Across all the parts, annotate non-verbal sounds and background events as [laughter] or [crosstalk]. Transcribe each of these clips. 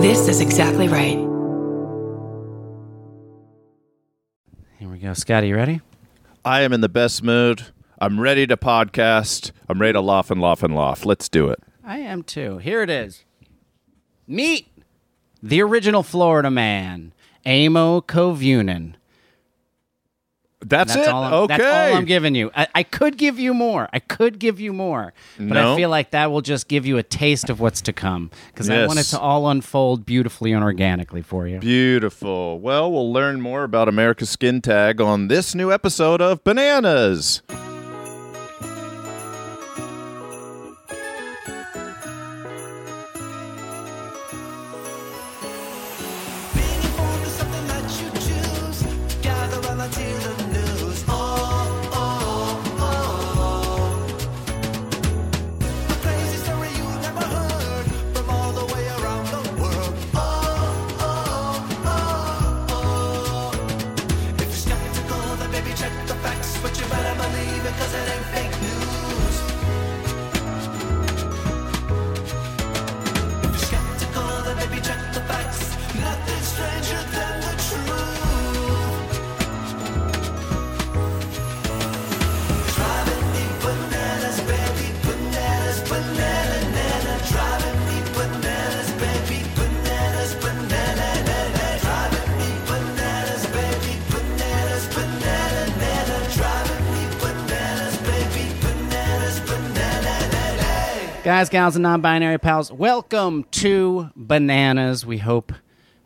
This is exactly right. Here we go. Scotty, you ready? I am in the best mood. I'm ready to podcast. I'm ready to laugh and laugh and laugh. Let's do it. I am too. Here it is. Meet the original Florida man, Amo Koivunen. That's, That's it. all. I'm, okay. That's all I'm giving you. I, I could give you more. I could give you more, but I feel like that will just give you a taste of what's to come because I want it to all unfold beautifully and organically for you. Beautiful. Well, we'll learn more about America's Skin Tag on this new episode of Bananas. Guys, gals, and non binary pals, welcome to Bananas. We hope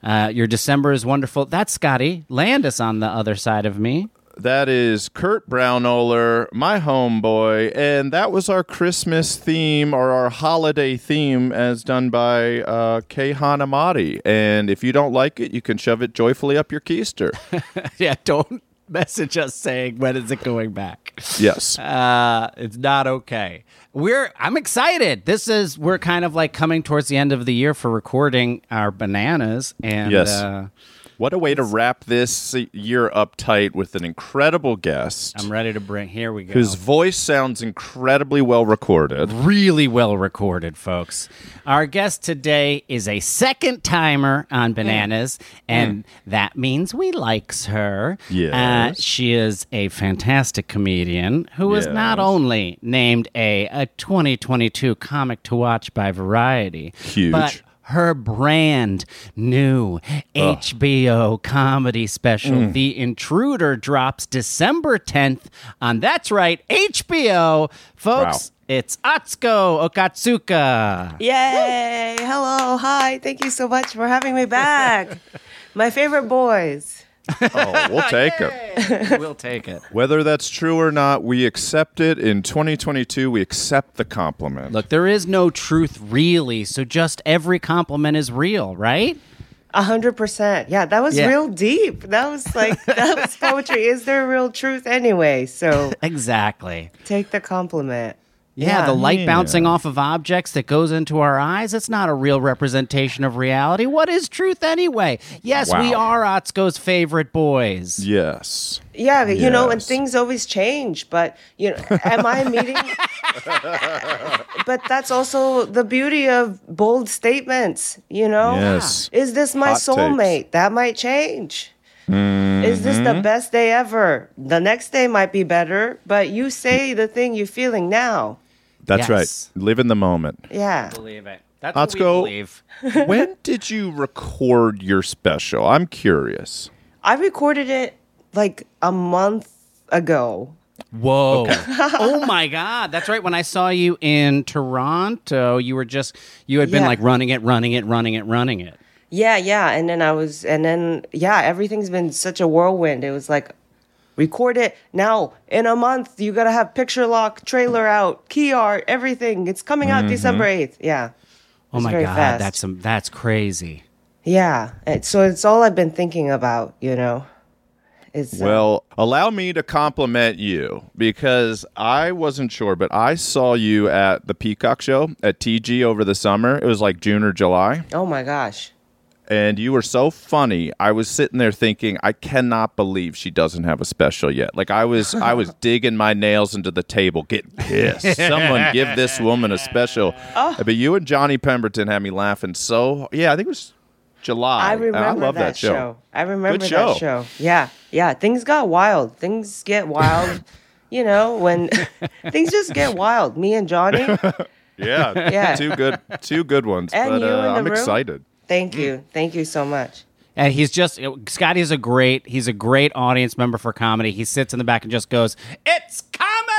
uh, your December is wonderful. That's Scotty Landis on the other side of me. That is Kurt Braunohler, my homeboy, and that was our Christmas theme or our holiday theme as done by uh, Kei Hanamari. And if you don't like it, you can shove it joyfully up your keister. [laughs] yeah, don't [laughs] message us saying when is it going back. yes. Uh, it's not okay. We're I'm excited. This is we're kind of like coming towards the end of the year for recording our bananas and Yes. uh, What a way to wrap this year up tight with an incredible guest I'm ready to bring here we go. whose voice sounds incredibly well recorded. really well recorded, folks. Our guest today is a second timer on Bananas, and that means we likes her. Yes. Uh, she is a fantastic comedian who is not only named a, a 2022 comic to watch by Variety, Huge. but her brand new HBO comedy special, Mm. The Intruder, drops December 10th on That's Right, HBO. Folks, it's Atsuko Okatsuka. Yay! Hello, hi. Thank you so much for having me back. [laughs] My favorite boys. Oh, we'll [laughs] take it. we'll take it. Whether that's true or not, we accept it. In 2022, we accept the compliment. Look, there is no truth really, so just every compliment is real, right? A hundred percent. Yeah, that was Yeah. real deep. That was like that was [laughs] poetry. Is there real truth anyway? So Exactly. take the compliment. Yeah, the light Yeah. bouncing off of objects that goes into our eyes, it's not a real representation of reality. What is truth anyway? Yes, we are Atsuko's favorite boys. yes. Yeah, you know, and things always change. But you know, am I meeting? [laughs] but that's also the beauty of bold statements. You know, Yes. is this my Hot takes. soulmate? That might change. Is this the mm-hmm. best day ever? The next day might be better, but you say the thing you're feeling now. That's Yes. right. Live in the moment. Yeah. Believe it. That's Let's what we go. believe. [laughs] when did you record your special? I'm curious. I recorded it like a month ago. Whoa. [laughs] oh my God. That's right. When I saw you in Toronto, you were just, you had been Yeah. like running it, running it, running it, running it. Yeah, yeah. And then I was, and then, yeah, everything's been such a whirlwind. It was like, record it now. In a month, you got to have picture lock, trailer out, key art, everything. It's coming out December 8th. Yeah. Oh my God. fast. That's some, that's crazy. Yeah. And so it's all I've been thinking about, you know? Is, uh, Well, allow me to compliment you because I wasn't sure, but I saw you at the Peacock show at TG over the summer. It was like June or July. oh my gosh. And you were so funny. I was sitting there thinking, I cannot believe she doesn't have a special yet. Like I was, I was [laughs] digging my nails into the table, getting pissed. Someone give this woman a special. [laughs] But you and Johnny Pemberton had me laughing so. Yeah, I think it was July. I remember love that, that show. I remember Good show. that show. Yeah, yeah. Things got wild. Things get wild. [laughs] you know when things just get wild. Me and Johnny. Yeah, Yeah. two good, two good ones. And but you uh, in the I'm room? excited. Thank you. Thank you so much. And he's just Scotty's a great he's a great audience member for comedy. He sits in the back and just goes, "It's comedy." [laughs]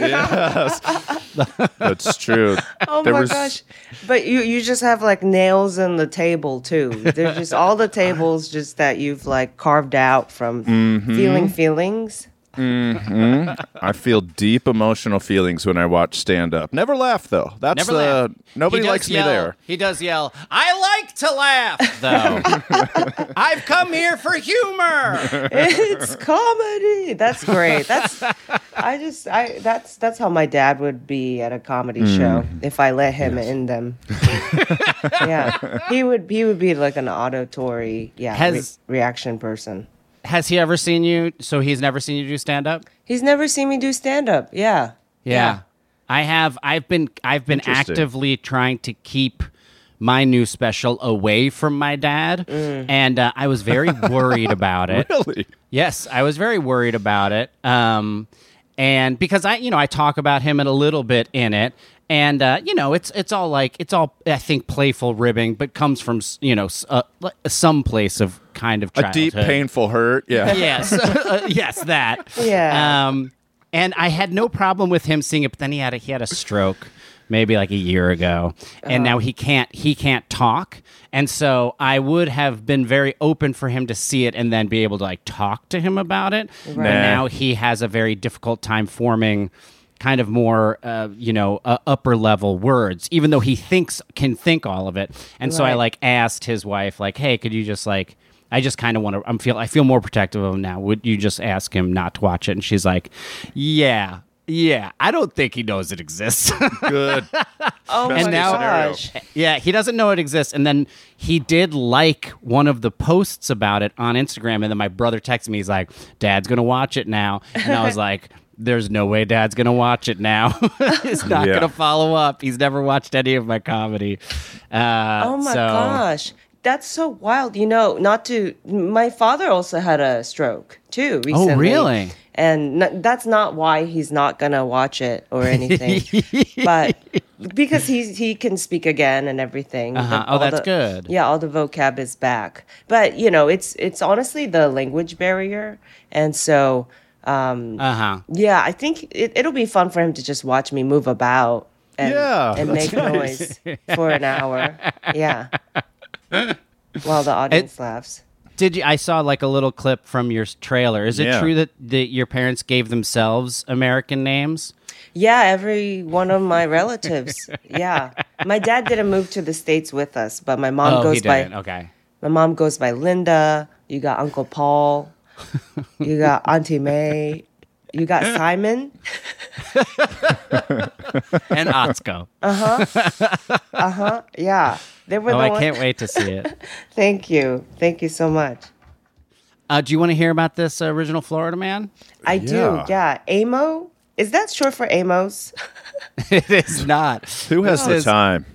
Yes, [laughs] that's true. Oh There my was- gosh! But you you just have like nails in the table too. There's just all the tables just that you've like carved out from Mm-hmm. feeling feelings. I feel deep emotional feelings when I watch stand up. Never laugh though. That's Never the laugh. nobody He does likes yell- me there. He does yell, "I like to laugh, though. [laughs] I've come here for humor." it's comedy. That's great. That's I just I that's that's how my dad would be at a comedy Mm. show if I let him in them. [laughs] yeah, he would he would be like an auditory yeah Has- re- reaction person. Has he ever seen you? So he's never seen you do stand up? He's never seen me do stand up. Yeah. Yeah. I have I've been I've been actively trying to keep my new special away from my dad and uh, I was very [laughs] worried about it. Really? Yes, I was very worried about it. Um, and because I, you know, I talk about him in a little bit in it, and uh, you know, it's it's all like it's all I think playful ribbing, but comes from you know s- uh, some place of kind of A deep, painful hurt. Yeah. [laughs] Yes, uh, yes, that. Yeah. Um, and I had no problem with him seeing it, but then he had a, he had a stroke maybe like a year ago, and now he can't he can't talk. And so I would have been very open for him to see it and then be able to like talk to him about it. But Right. now he has a very difficult time forming kind of more uh, you know uh, upper level words even though he thinks can think all of it and so i Right. like asked his wife like hey could you just like I just kind of want to. I'm feel. I feel more protective of him now. Would you just ask him not to watch it? And she's like, "Yeah, yeah. I don't think he knows it exists. [laughs] Good. Oh Best my case gosh. yeah, he doesn't know it exists." And then he did like one of the posts about it on Instagram. And then my brother texted me. He's like, "Dad's gonna watch it now." And I was [laughs] like. There's no way Dad's gonna watch it now. [laughs] He's not Yeah. gonna follow up. He's never watched any of my comedy. Uh, Oh my so- gosh. That's so wild. You know, not to my father also had a stroke too recently. Oh, really? And n- that's not why he's not going to watch it or [laughs] anything. but because he's he can speak again and everything. Uh-huh. Oh, that's the- good. Yeah, all the vocab is back. But, you know, it's it's honestly the language barrier. And so um Uh huh. yeah, I think it, it'll be fun for him to just watch me move about and, Yeah, and make noise for an hour. Yeah. [laughs] [laughs] While the audience laughs. Did you? I saw like a little clip from your trailer. Is it Yeah. true that, that your parents gave themselves American names? Yeah, every one of my relatives. yeah. My dad didn't move to the States with us, but my mom oh, goes he by. Okay. my mom goes by Linda. You got Uncle Paul. you got [laughs] Auntie May. You got Simon. [laughs] And Atsuko. Uh-huh. Uh-huh. Yeah. They were oh, the I one- can't wait to see it. [laughs] Thank you. Thank you so much. Uh, do you want to hear about this uh, original Florida man? I do. Yeah. Yeah. Amo. Is that short for Amos? [laughs] it is not. Who has This the is- time?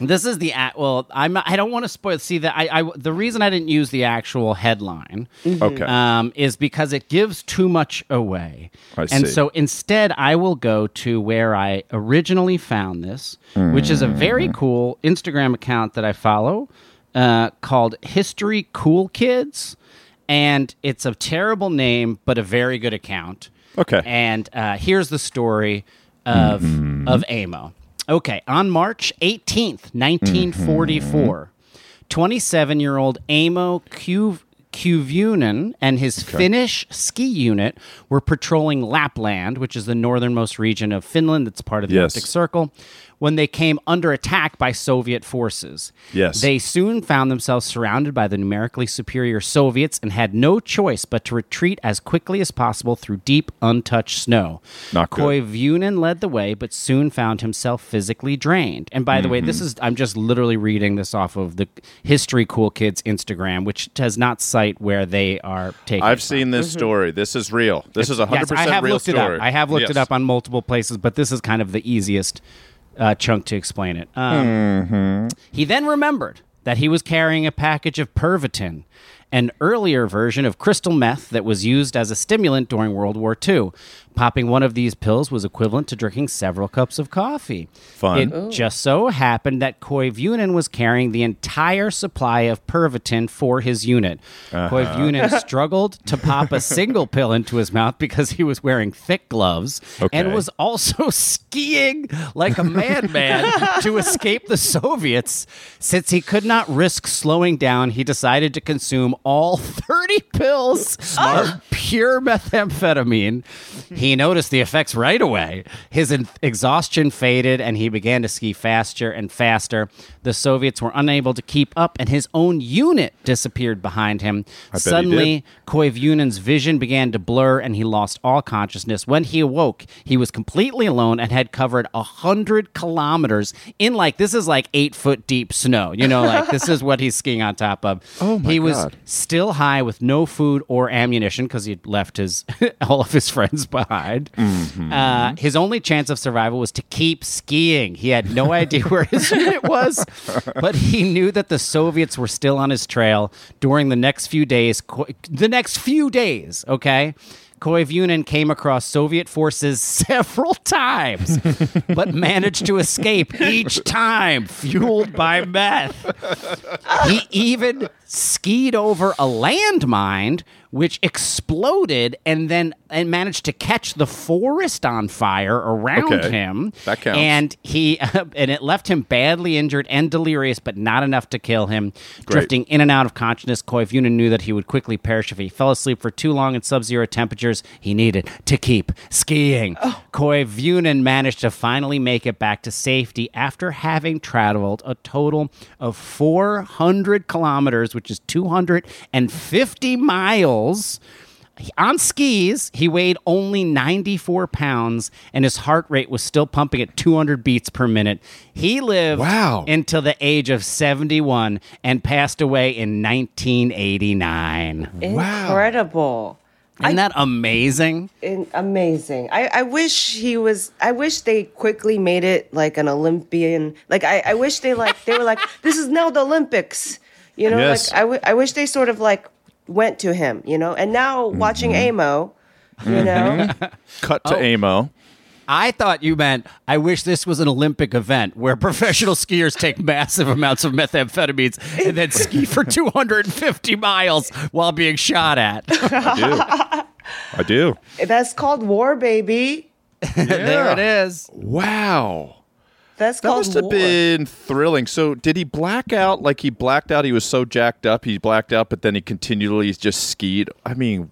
This is the at Well, I'm. I don't want to spoil. See that I, I. The reason I didn't use the actual headline Okay. um, is because it gives too much away. I and see. so instead, I will go to where I originally found this, which is a very Mm. cool Instagram account that I follow uh, called History Cool Kids. And it's a terrible name, but a very good account. Okay. And uh, here's the story of of Amo. Okay, on March 18th, 1944, 27-year-old mm-hmm. Amo Kuv- Kuvunen and his Finnish ski unit were patrolling Lapland, which is the northernmost region of Finland that's part of the Yes. Arctic Circle, when they came under attack by Soviet forces. Yes. They soon found themselves surrounded by the numerically superior Soviets and had no choice but to retreat as quickly as possible through deep, untouched snow. Not good. Koivunen led the way, but soon found himself physically drained. And by the way, Mm-hmm. this is I'm just literally reading this off of the History Cool Kids Instagram, which does not cite where they are taking. I've it from. seen this story. This is real. This is a Yes, 100% I have real looked story. it up. I have looked it up on multiple places, but this is kind of the easiest uh, chunk to explain it. Um, Mm-hmm. He then remembered that he was carrying a package of Pervitin, an earlier version of crystal meth that was used as a stimulant during World War II. Popping one of these pills was equivalent to drinking several cups of coffee. Fun. It just so happened that Koivunen was carrying the entire supply of Pervitin for his unit. Uh-huh. Koivunen [laughs] struggled to pop a single pill into his mouth because he was wearing thick gloves and was also [laughs] skiing like a madman [laughs] to escape the Soviets. Since he could not risk slowing down, he decided to consume all 30 pills of oh. pure methamphetamine. Hmm. He noticed the effects right away. His en- exhaustion faded and he began to ski faster and faster. The Soviets were unable to keep up and his own unit disappeared behind him. he Suddenly, did. Koivunen's vision began to blur and he lost all consciousness. When he awoke, he was completely alone and had covered a hundred kilometers in like this is like eight foot deep snow. You know, like this is what he's skiing on top of. [laughs] Oh, my he was God. still high with no food or ammunition because he'd left his [laughs] all of his friends behind. Mm-hmm. Uh, his only chance of survival was to keep skiing. He had no idea where his [laughs] unit was, but he knew that the Soviets were still on his trail during the next few days. The next few days, okay. Koivunen came across Soviet forces [laughs] several times, but managed to escape each time, fueled by meth. He even skied over a landmine which exploded and then and managed to catch the forest on fire around Okay. him. That counts. And he [laughs] and it left him badly injured and delirious, but not enough to kill him. Drifting in and out of consciousness, Koivunen knew that he would quickly perish if he fell asleep for too long in sub-zero temperatures. He needed to keep skiing. Oh. Koivunen managed to finally make it back to safety after having traveled a total of 400 kilometers, which is 250 miles. On skis, he weighed only 94 pounds and his heart rate was still pumping at 200 beats per minute. He lived Wow. until the age of 71 and passed away in 1989. Incredible. Isn't that amazing? In, amazing. I, I wish he was. I wish they quickly made it like an Olympian. Like I, I wish they like they were like [laughs] this is now the Olympics. You know, Yes. like I, w- I wish they sort of like went to him. You know, and now mm-hmm. watching Amo, you mm-hmm. know, Cut Oh. to Amo. I thought you meant I wish this was an Olympic event where [laughs] professional skiers take massive amounts of methamphetamines and then ski for [laughs] 250 miles while being shot at. I do. I do. that's called war, baby. [laughs] there it is. Wow. That's That called must have war. been thrilling. So, did he black out? Like he blacked out? He was so jacked up, he blacked out, but then he continually just skied. I mean,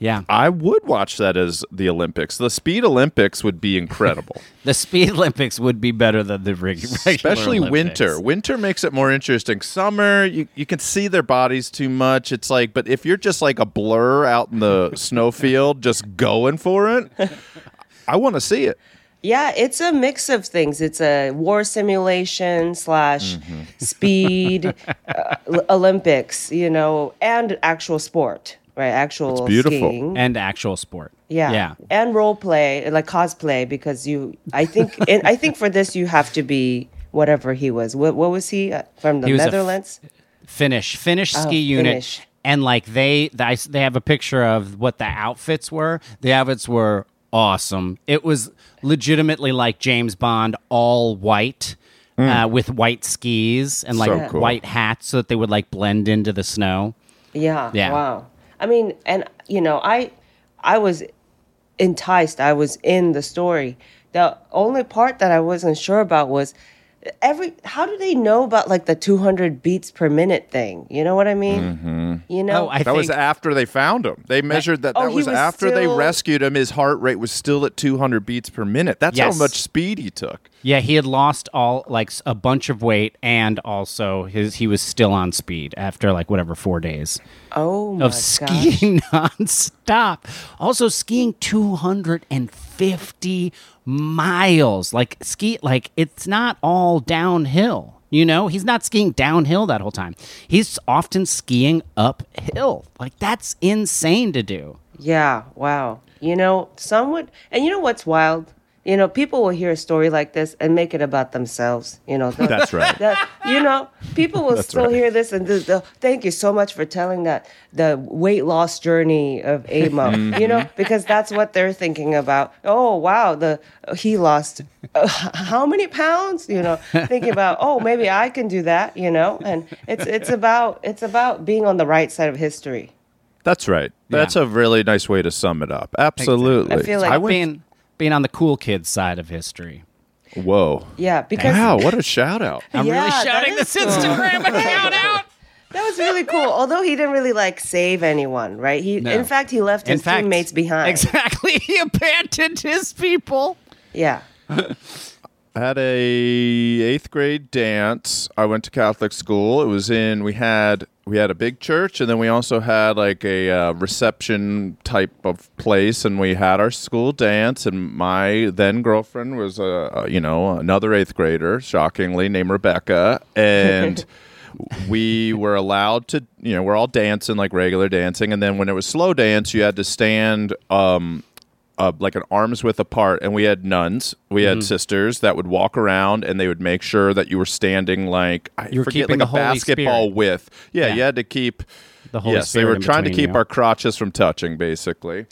Yeah. I would watch that as the Olympics. The Speed Olympics would be incredible, [laughs] The Speed Olympics would be better than the reg- regular especially Olympics. winter. Winter makes it more interesting. Summer, you, you can see their bodies too much. It's like, but if you're just like a blur out in the [laughs] snowfield, just going for it, [laughs] I want to see it. Yeah, it's a mix of things. It's a war simulation slash Mm-hmm. speed [laughs] uh, Olympics, you know, and actual sport, right? Actual It's beautiful. skiing. And actual sport. yeah. Yeah. and role play, like cosplay, because you. I think. [laughs] and I think for this you have to be whatever he was. What, what was he uh, from the He was a f- Netherlands? Finnish, Finnish Oh, ski unit. Finnish. And like they, they, they have a picture of what the outfits were. The outfits were awesome. It was legitimately like James Bond, all white. Uh, with white skis and like So cool. white hats so that they would like blend into the snow. Yeah. Yeah. Wow. I mean, and you know, I I was enticed. I was in the story. The only part that I wasn't sure about was every how do they know about like the 200 beats per minute thing? You know what I mean? Mm-hmm. You know? Oh, I That was after they found him. They measured that. Oh, That he was, was after they rescued him. His heart rate was still at 200 beats per minute. That's Yes. how much speed he took. Yeah, he had lost all like a bunch of weight, and also his he was still on speed after like whatever four days oh my of [laughs] gosh. skiing nonstop. Also skiing two hundred and fifty miles. Like ski, like it's not all downhill. You know, he's not skiing downhill that whole time. He's often skiing uphill. Like that's insane to do. Yeah, wow. You know, some would, and you know what's wild? You know, people will hear a story like this and make it about themselves. You know, they'll- [laughs] That's right. that- you know, people will [laughs] That's still right. hear this and the, the, thank you so much for telling that the weight loss journey of Amo. Mm-hmm. [laughs] You know, because that's what they're thinking about. Oh wow, the he lost uh, how many pounds? You know, thinking about oh maybe I can do that. You know, and it's it's about it's about being on the right side of history. That's right. That's a really nice way to sum it up. Absolutely. I feel like- I went, being being on the cool kids side of history. whoa. Yeah, because Wow, what a shout out. I'm Yeah, really shouting this cool. Instagram account out. [laughs] That was really cool. Although he didn't really like save anyone, right? He, No. in fact, he left In his fact, teammates behind. [laughs] Exactly, he abandoned his people. Yeah. [laughs] Had a eighth grade dance. I went to Catholic school. It was in we had we had a big church, and then we also had like a uh, reception type of place, and we had our school dance. And my then girlfriend was a, a you know another eighth grader, shockingly named Rebecca, and. [laughs] we were allowed to you know we're all dancing like regular dancing and then when it was slow dance you had to stand um uh, like an arm's width apart, and we had nuns, we Mm-hmm. had sisters that would walk around, and they would make sure that you were standing like I You were forget keeping like the a basketball Spirit. width. Yeah, Yeah. you had to keep The Holy yes, they were trying to keep you. our crotches from touching, basically.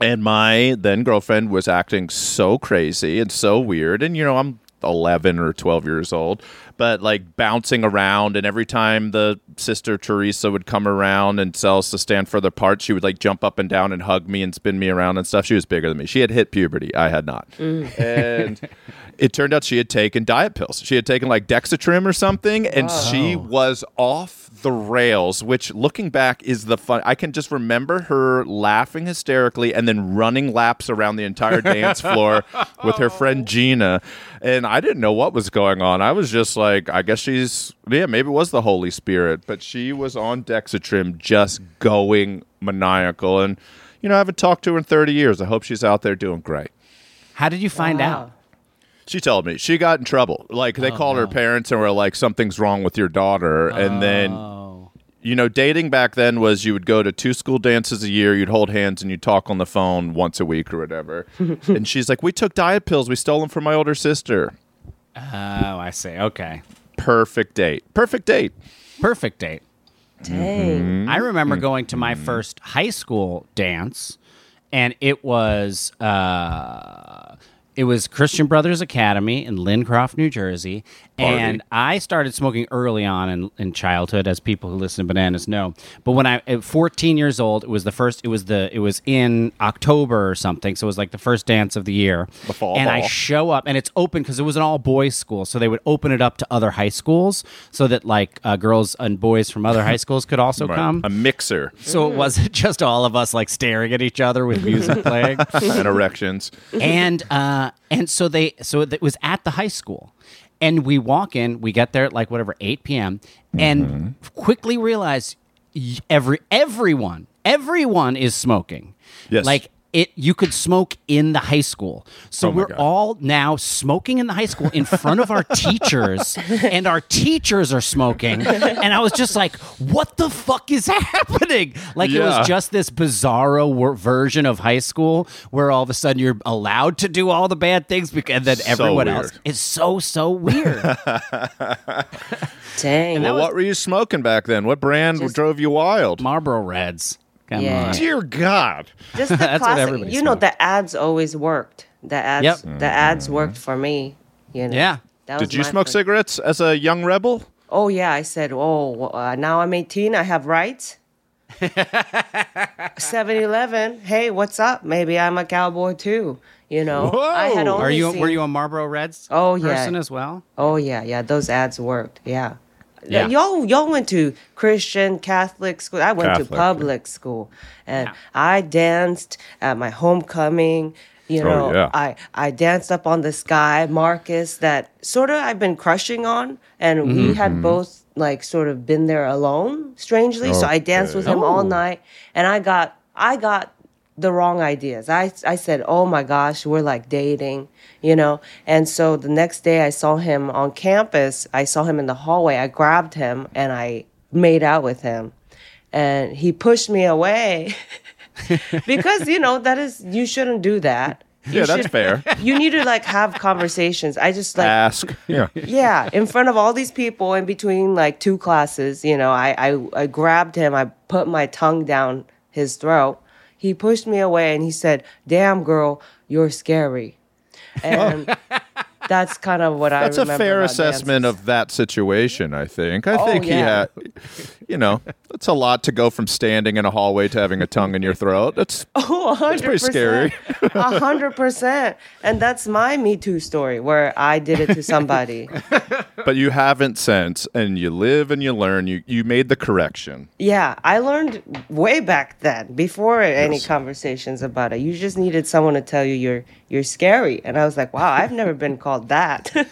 And my then girlfriend was acting so crazy and so weird, and you know I'm 11 or 12 years old, but like bouncing around. And every time the sister Teresa would come around and tell us to stand further apart, she would like jump up and down and hug me and spin me around and stuff. She was bigger than me. She had hit puberty. I had not. Mm. And it turned out she had taken diet pills. She had taken like Dexatrim or something, and she was off the rails. Which, looking back, is the fun. I can just remember her laughing hysterically and then running laps around the entire dance floor with her friend Gina. And I didn't know what was going on. I was just like, I guess she's yeah, maybe it was the Holy Spirit, but she was on Dexatrim, just going maniacal. And you know, I haven't talked to her in thirty years. I hope she's out there doing great. How did you find Wow. out? She told me she got in trouble. Like they oh, called her parents and were like, "Something's wrong with your daughter." And then, Oh, you know, dating back then was you would go to two school dances a year, you'd hold hands, and you'd talk on the phone once a week or whatever. [laughs] and she's like, "We took diet pills. We stole them from my older sister." Oh, I see. Okay, Perfect date. Perfect date. perfect date. Dang. Mm-hmm. I remember mm-hmm. going to my mm-hmm. first high school dance, and it was uh, it was Christian Brothers Academy in Lincroft, New Jersey. And I started smoking early on in, in childhood, as people who listen to Bananas know. But when I at 14 years old, it was the first. It was the it was in October or something, so it was like the first dance of the year. The fall and I ball. show up, and it's open because it was an all boys school, so they would open it up to other high schools, so that like uh, girls and boys from other high schools could also [laughs] Right. come. A mixer So it wasn't [laughs] just all of us like staring at each other with music [laughs] playing. and erections. and uh Uh, and so they so it was at the high school. And we walk in, we get there at like whatever 8 p.m. and mm-hmm. quickly realize every everyone everyone is smoking. Yes. Like it you could smoke in the high school. So Oh we're God. all now smoking in the high school in front of our teachers [laughs] and our teachers are smoking and I was just like what the fuck is [laughs] happening? Like it was just this bizarro wor- version of high school where all of a sudden you're allowed to do all the bad things bec- and then So everyone weird. else is so so weird. [laughs] Dang. Well, what were you smoking back then? What brand drove you wild? Marlboro Reds. Come Yeah. on. Dear God. Just the [laughs] That's what classic. everybody You know, smoked. the ads always worked. The ads, Yep. the ads worked for me. You know. Yeah. That was Did you smoke first- cigarettes as a young rebel? Oh yeah, I said, oh, uh, now I'm 18, I have rights. [laughs] 7-Eleven, hey, what's up? Maybe I'm a cowboy too. You know, I had only Are you seen- were you a Marlboro Reds Oh, yeah. person as well? Oh yeah, yeah, those ads worked. Yeah. Yeah. Y'all, y'all went to Christian Catholic school. I went Catholic, to yeah. public school, and Yeah. I danced at my homecoming. You Oh, know, yeah. I I danced up on this guy Marcus that sort of I've been crushing on, and Mm-hmm. we had both like sort of been there alone, strangely. So I danced with him all Oh. night, and I got I got the wrong ideas. I I said, "Oh my gosh, we're like dating," you know. And so the next day I saw him on campus. I saw him in the hallway. I grabbed him and I made out with him. And he pushed me away [laughs] because you know that is you shouldn't do that. Yeah, that's should- fair. [laughs] You need to like have conversations. I just like Ask. Yeah. yeah, in front of all these people in between like two classes, you know, I, I I grabbed him, I put my tongue down his throat. He pushed me away and he said, "Damn girl, you're scary." [laughs] And that's kind of what I That's a fair assessment of that situation, I think. I Oh, think he had, you know, it's a lot to go from standing in a hallway to having a tongue in your throat. That's [laughs] Oh, 100%. pretty scary. A hundred percent. And that's my Me Too story where I did it to somebody. [laughs] but you haven't since, and you live and you learn. You you made the correction. Yeah, I learned way back then, before any conversations about it. You just needed someone to tell you you're you're scary, and I was like, wow, I've never been called that.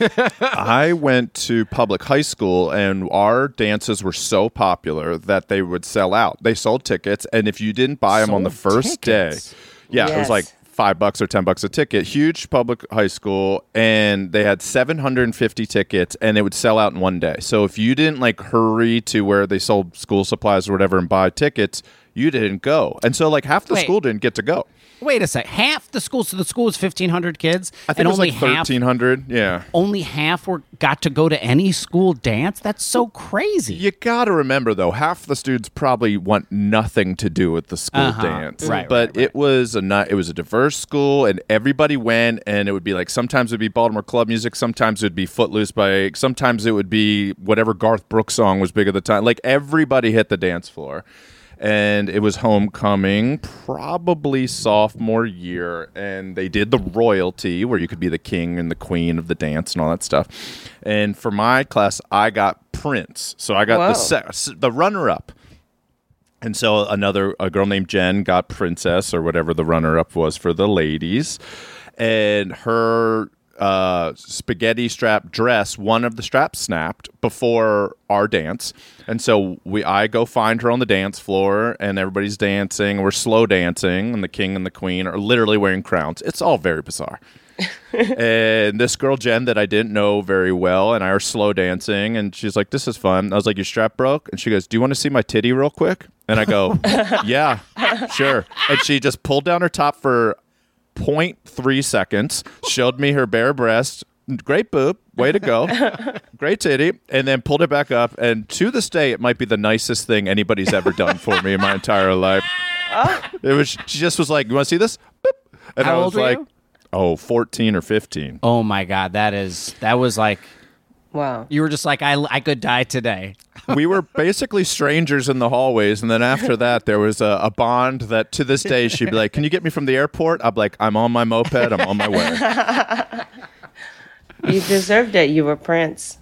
[laughs] I went to public high school, and our dances were so popular that they would sell out. They sold tickets, and if you didn't buy them on the first tickets? day, yeah, it was like five bucks or ten bucks a ticket. Huge public high school, and they had seven hundred and fifty tickets, and it would sell out in one day. So if you didn't like hurry to where they sold school supplies or whatever and buy tickets, you didn't go, and so like half the Wait. school didn't get to go. Wait a sec. Half the school, so the school is fifteen hundred kids, I think and it was only like thirteen hundred. Yeah. only half were got to go to any school dance. That's so crazy. You got to remember though, half the students probably want nothing to do with the school Uh-huh. dance. Right, but right, right. it was a ni- it was a diverse school, and everybody went, and it would be like sometimes it would be Baltimore club music, sometimes it would be Footloose by, sometimes it would be whatever Garth Brooks song was big at the time. Like everybody hit the dance floor. And it was homecoming, probably sophomore year, and they did the royalty where you could be the king and the queen of the dance and all that stuff. And for my class, I got Prince, so I got the se- the runner up. And so another a girl named Jen got princess or whatever the runner up was for the ladies, and her uh, spaghetti strap dress, one of the straps snapped before our dance, and so we I go find her on the dance floor, and everybody's dancing. We're slow dancing, and the king and the queen are literally wearing crowns. It's all very bizarre [laughs] and this girl Jen that I didn't know very well, and I are slow dancing, and she's like, "This is fun." I was like, "Your strap broke," and she goes, "Do you want to see my titty real quick?" And I go, [laughs] "Yeah, sure." And she just pulled down her top for 0.3 seconds, showed me her bare breast. Great boob, way to go, [laughs] great titty, and then pulled it back up. And to this day, it might be the nicest thing anybody's ever done for me in my entire life. [laughs] It was. She just was like, "You want to see this?" Boop. And How I was old like, you? "Oh, 14 or 15." oh my god, that is that was like wow. you were just like I I could die today. [laughs] we were basically strangers in the hallways, and then after [laughs] that, there was a, a bond that to this day she'd be like, "Can you get me from the airport?" I'm like, "I'm on my moped. I'm on my way." [laughs] You deserved it. You were Prince.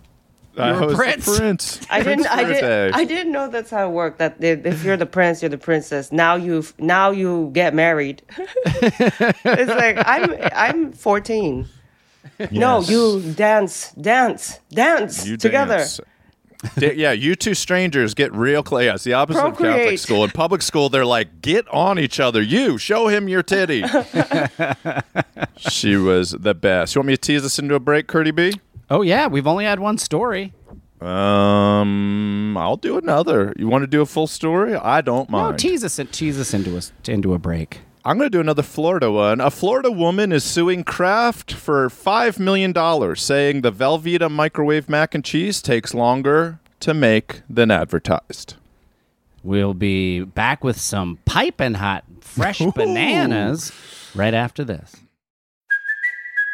I were was the Prince. Prince. I didn't. I for a day. didn't. I didn't know that's how it worked. That if if you're the prince, you're the princess. Now you now you get married. it's like I'm I'm 14. [laughs] No, you dance, dance, dance You together. dance. Da- yeah, you two strangers get real close. Yeah, it's the opposite of Catholic school. In public school, they're like, get on each other. You show him your titty. [laughs] she was the best. You want me to tease us into a break, Curdy B? Oh yeah, we've only had one story. Um, I'll do another. You want to do a full story? I don't mind. No, tease us tease us into a into a break. I'm going to do another Florida one. A Florida woman is suing Kraft for $5 million, saying the Velveeta microwave mac and cheese takes longer to make than advertised. We'll be back with some piping hot fresh [laughs] bananas right after this.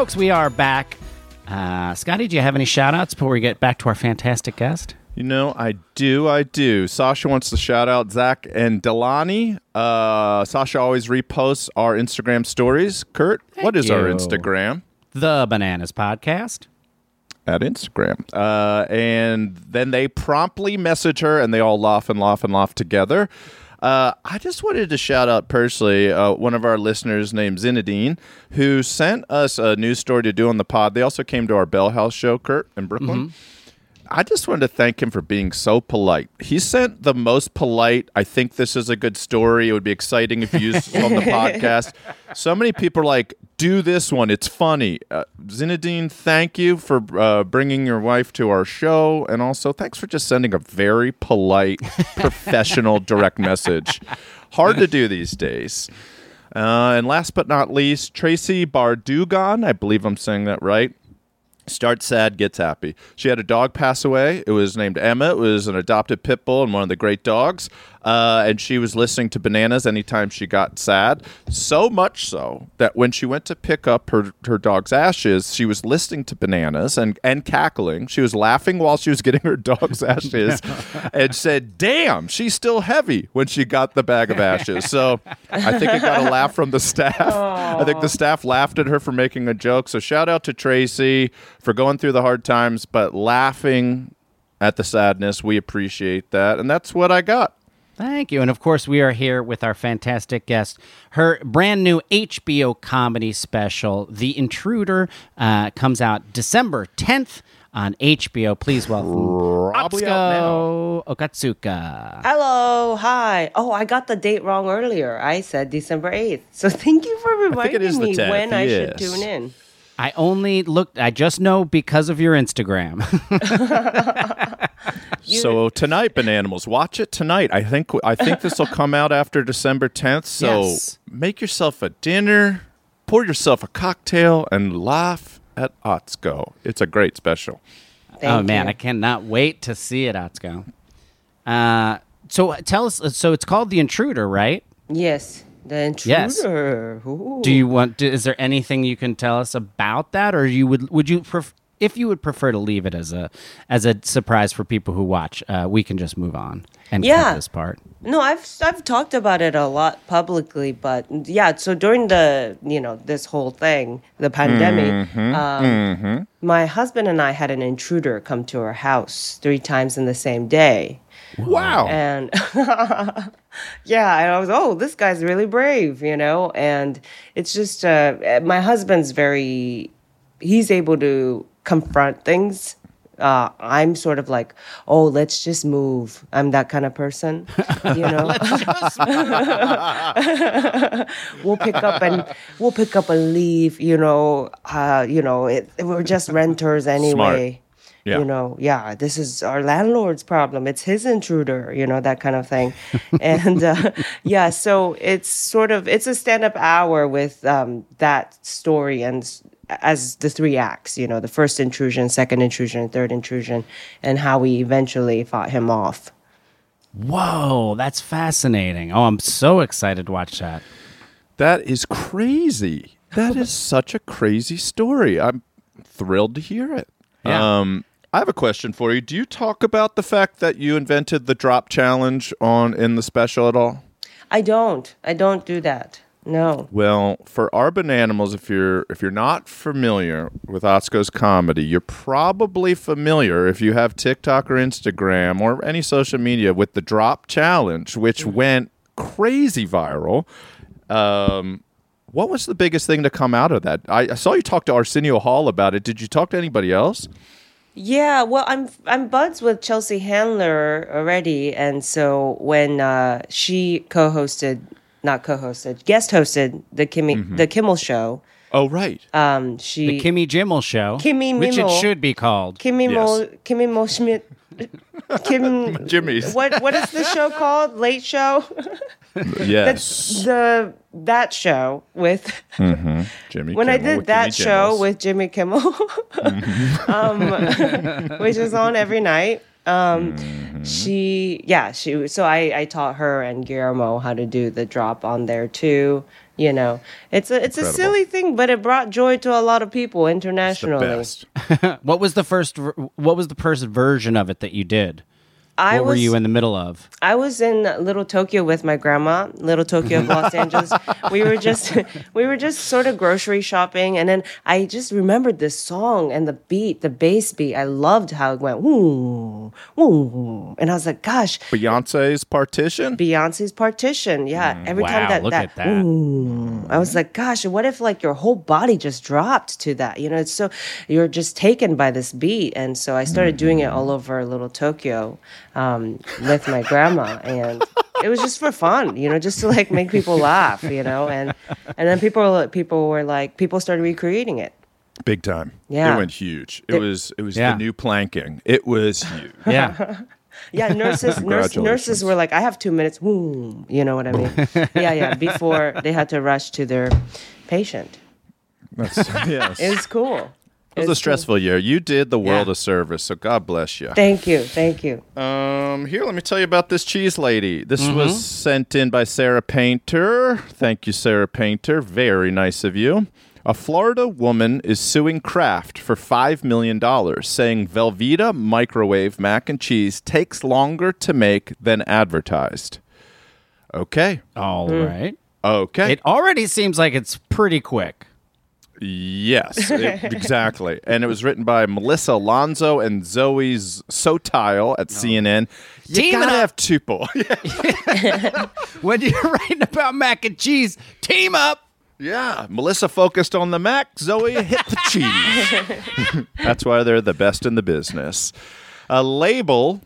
Folks, we are back. Uh, Scotty, do you have any shout outs before we get back to our fantastic guest? You know, I do, I do. Sasha wants to shout out Zach and Delani. Uh, Sasha always reposts our Instagram stories. Kurt, what is our. Instagram? The Bananas Podcast. At Instagram. Uh, and then they promptly message her and they all laugh and laugh and laugh together. Uh, I just wanted to shout out personally uh, one of our listeners named Zinedine, who sent us a news story to do on the pod. They also came to our Bell House show, Kurt, in Brooklyn. I just wanted to thank him for being so polite. He sent the most polite. I think this is a good story. It would be exciting if you used this on the [laughs] podcast. So many people are like, "Do this one. It's funny." Uh, Zinedine, thank you for uh, bringing your wife to our show, and also thanks for just sending a very polite, [laughs] professional, direct message. Hard to do these days. Uh, and last but not least, Tracy Bardugan. I believe I'm saying that right. Starts sad, gets happy. She had a dog pass away. It was named Emma. It was an adopted pit bull and one of the great dogs. Uh, and she was listening to bananas anytime she got sad. So much so that when she went to pick up her, her dog's ashes, she was listening to bananas and, and cackling. She was laughing while she was getting her dog's ashes [laughs] and said, Damn, she's still heavy when she got the bag of ashes. So I think it got a laugh from the staff. I think the staff laughed at her for making a joke. So shout out to Tracy for going through the hard times, but laughing at the sadness. We appreciate that. And that's what I got. Thank you. And of course, we are here with our fantastic guest. Her brand new HBO comedy special, The Intruder, uh, comes out December 10th on HBO. Please welcome Probably out Atsuko Okatsuka. Hello, hi. Oh, I got the date wrong earlier. I said December 8th. So thank you for reminding me 10th, when I should tune in. I only looked, I just know because of your Instagram. [laughs] [laughs] So tonight, Bananimals, watch it tonight. I think I think this will come out after December 10th. So Yes. make yourself a dinner, pour yourself a cocktail, and laugh at Atsuko. It's a great special. oh, Thank man. I cannot wait to see it, Atsuko. Uh, so tell us, so it's called The Intruder, right? Yes, the Yes. intruder. Ooh. Do you want? Do, is there anything you can tell us about that, or you would would you pref- if you would prefer to leave it as a as a surprise for people who watch? Uh, we can just move on and Yeah. cut this part. No, I've I've talked about it a lot publicly, but yeah. So during the you know this whole thing, the pandemic, um, my husband and I had an intruder come to our house three times in the same day, Wow. and [laughs] yeah, and I was oh this guy's really brave, you know, and it's just uh, my husband's very he's able to confront things. Uh, I'm sort of like, oh, let's just move. I'm that kind of person, you know. [laughs] [laughs] we'll pick up and we'll pick up and leave. You know, uh, you know, it, we're just renters anyway. Yeah. You know, yeah, this is our landlord's problem. It's his intruder, you know, that kind of thing. [laughs] and uh, yeah, so it's sort of it's a stand-up hour with um, that story and as the three acts, you know, the first intrusion, second intrusion, third intrusion, and how we eventually fought him off. Whoa, that's fascinating. Oh, I'm so excited to watch that. That is crazy. That is [laughs] such a crazy story. I'm thrilled to hear it. Yeah. Um, I have a question for you. Do you talk about the fact that you invented the drop challenge on in the special at all? I don't. I don't do that. No. Well, for Bananimals, if you're if you're not familiar with Atsuko's comedy, you're probably familiar if you have TikTok or Instagram or any social media with the drop challenge, which went crazy viral. Um, what was the biggest thing to come out of that? I, I saw you talk to Arsenio Hall about it. Did you talk to anybody else? Yeah, well, I'm I'm buds with Chelsea Handler already, and so when uh, she co-hosted, not co-hosted, guest hosted the Kimmy the Kimmel show, Oh, right. um, she The Kimmy Jimmel Show, Kimmy which it should be called. Kimmy Yes. Mo Kimmy Mo Schmidt, [laughs] Kim Jimmy's. What what is the show called? Late Show. [laughs] yes. the that show with Jimmy. when I did that Jimmy show with Jimmy Kimmel, [laughs] um, which is on every night. Um, She, yeah, she. So I, I taught her and Guillermo how to do the drop on there too. You know, it's a it's a silly thing, but it brought joy to a lot of people The internationally. best. [laughs] What was the first? What was the first version of it that you did? I what was were you in the middle of? I was in Little Tokyo with my grandma, Little Tokyo of Los Angeles. We were just [laughs] we were just sort of grocery shopping and then I just remembered this song and the beat, the bass beat. I loved how it went ooh, ooh. And I was like, gosh, Beyonce's partition. Beyonce's partition. Yeah. Mm, Every wow, time that look that, at that. "Ooh," I was like, gosh, what if like your whole body just dropped to that? You know, it's so you're just taken by this beat. And so I started doing it mm. all over Little Tokyo um, with my grandma, and it was just for fun, you know, just to like make people laugh, you know, and and then people people were like people started recreating it. Big time. Yeah. It went huge. It It- was it was Yeah. the new planking. It was huge. Yeah. [laughs] Yeah, nurses nurse, nurses were like, I have two minutes. Woo, you know what I mean? [laughs] yeah, yeah. Before they had to rush to their patient. That's, [laughs] yes. It was cool. It was a stressful year. You did the world Yeah. a service, so God bless you. Thank you, thank you. Um, here, let me tell you about this cheese lady. This was sent in by Sarah Painter. Thank you, Sarah Painter. Very nice of you. A Florida woman is suing Kraft for $5 million, saying Velveeta microwave mac and cheese takes longer to make than advertised. Okay. All right. Okay. It already seems like it's pretty quick. Yes, it- [laughs] exactly. And it was written by Melissa Alonso and Zoe Sottile at oh. CNN. You Teaming gotta up. have people. [laughs] [laughs] When you're writing about mac and cheese, team up. Yeah, Melissa focused on the Mac, Zoe hit the cheese. That's why they're the best in the business. A label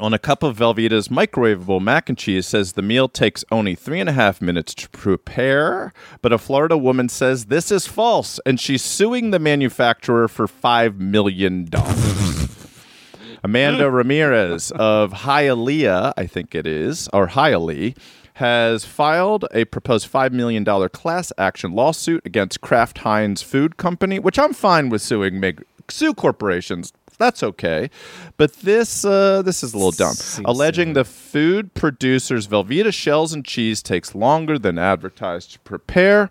on a cup of Velveeta's microwavable mac and cheese says the meal takes only three and a half minutes to prepare, but a Florida woman says this is false, and she's suing the manufacturer for $5 million. [laughs] Amanda Ramirez of Hialeah, I think it is, or Hialeah, has filed a proposed $5 million class action lawsuit against Kraft Heinz Food Company, which I'm fine with suing sue corporations. That's okay. But this uh, this is a little dumb. Seems Alleging the food producer's Velveeta shells and cheese takes longer than advertised to prepare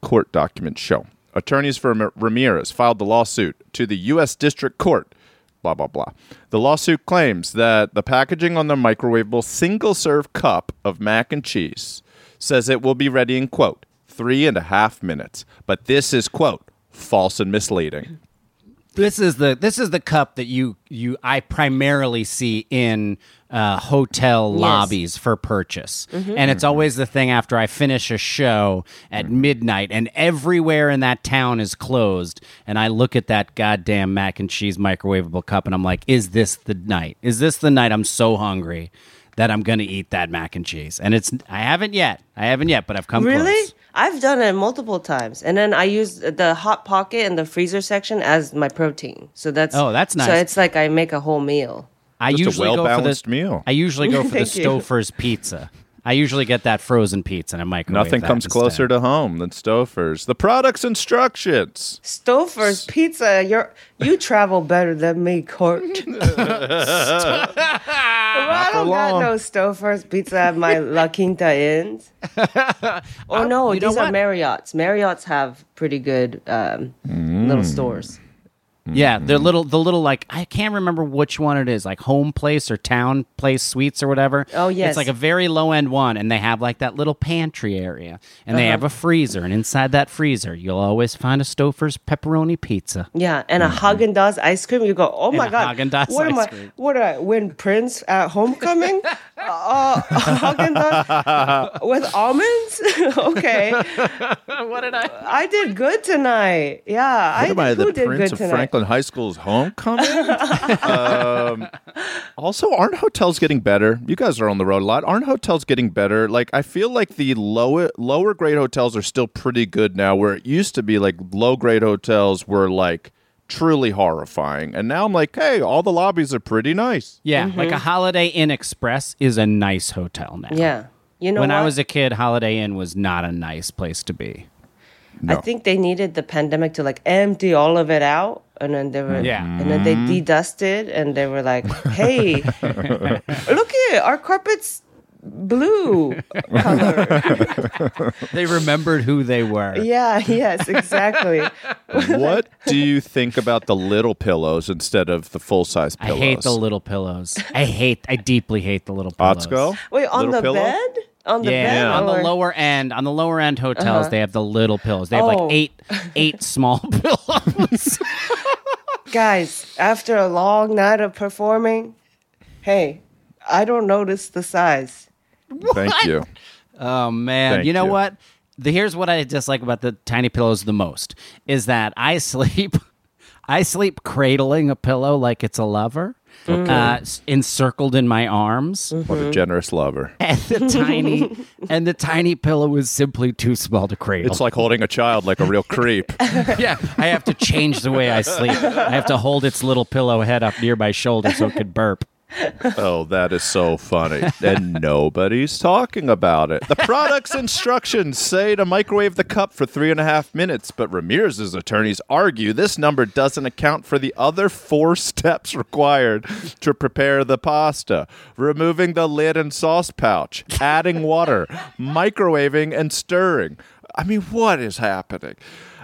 court documents show. Attorneys for Ramirez filed the lawsuit to the U.S. District Court. Blah, blah, blah. The lawsuit claims that the packaging on the microwavable single serve cup of mac and cheese says it will be ready in, quote, three and a half minutes. But this is, quote, false and misleading. This is the this is the cup that you you I primarily see in uh, hotel lobbies for purchase, and it's always the thing after I finish a show at midnight, and everywhere in that town is closed, and I look at that goddamn mac and cheese microwavable cup, and I'm like, is this the night? Is this the night? I'm so hungry that I'm gonna eat that mac and cheese, and it's I haven't yet, I haven't yet, but I've come Really? close. I've done it multiple times, and then I use the hot pocket in the freezer section as my protein. So that's Oh, that's nice. So it's like I make a whole meal. I Just a usually go for well-balanced the meal. I usually go [laughs] for the Stouffer's pizza. I usually get that frozen pizza and I microwave Nothing comes instead. closer to home than Stouffer's. The product's instructions. Stouffer's pizza. You're you travel better than me, Kurt. [laughs] [laughs] I don't got long. no Stouffer's pizza at my [laughs] La Quinta Inns. oh no, you these are what? Marriott's. Marriott's have pretty good um, little stores. Yeah, they're little the little like I can't remember which one it is, like home place or town place suites or whatever. Oh, yes. It's like a very low end one and they have like that little pantry area and Uh-huh. they have a freezer and inside that freezer you'll always find a Stouffer's pepperoni pizza. Yeah, and a Haagen Dazs ice cream. You go, oh my a god, Haagen-Dazs what am ice I? cream. What I win Prince at homecoming? [laughs] uh, Haagen Dazs [laughs] with almonds. [laughs] okay, what did I I did good tonight. Yeah, I What am I, did, the who did Prince good of tonight? Franklin High School's homecoming? um, also, aren't hotels getting better? You guys are on the road a lot. Aren't hotels getting better? Like, I feel like the lower lower grade hotels are still pretty good now. Where it used to be like low grade hotels were like truly horrifying, and now I'm like, hey, all the lobbies are pretty nice. Yeah, like a Holiday Inn Express is a nice hotel now. Mm-hmm. Yeah, you know when I was a kid, Holiday Inn was not a nice place to be. I think they needed the pandemic to like empty all of it out, and then they were Yeah. and then they mm-hmm. dedusted, and they were like, "Hey, [laughs] look here, our carpets blue color. [laughs] They remembered who they were. yeah, yes, exactly. [laughs] what do you think about the little pillows instead of the full size pillows? I hate the little pillows. I hate. I deeply hate the little pillows. Atsuko? Wait, on Little the pillow? bed? On the Yeah, bed? on the or- lower end, on the lower end hotels, uh-huh. they have the little pillows. They have Oh. like eight, eight [laughs] small pillows. Guys, after a long night of performing, hey, I don't notice the size. Thank you. Oh man, Thank you know you. what? The, here's what I dislike about the tiny pillows the most is that I [laughs] sleep, I sleep cradling a pillow like it's a lover, uh, encircled in my arms, What a generous lover. [laughs] and the tiny [laughs] and the tiny pillow is simply too small to cradle. It's like holding a child like a real creep. [laughs] yeah, I have to change the way I sleep. I have to hold its little pillow head up near my shoulder so it could burp. Oh, that is so funny. And nobody's talking about it. The product's [laughs] instructions say to microwave the cup for three and a half minutes, but Ramirez's attorneys argue this number doesn't account for the other four [laughs] steps required to prepare the pasta removing the lid and sauce pouch, adding water, [laughs] microwaving, and stirring. I mean, what is happening?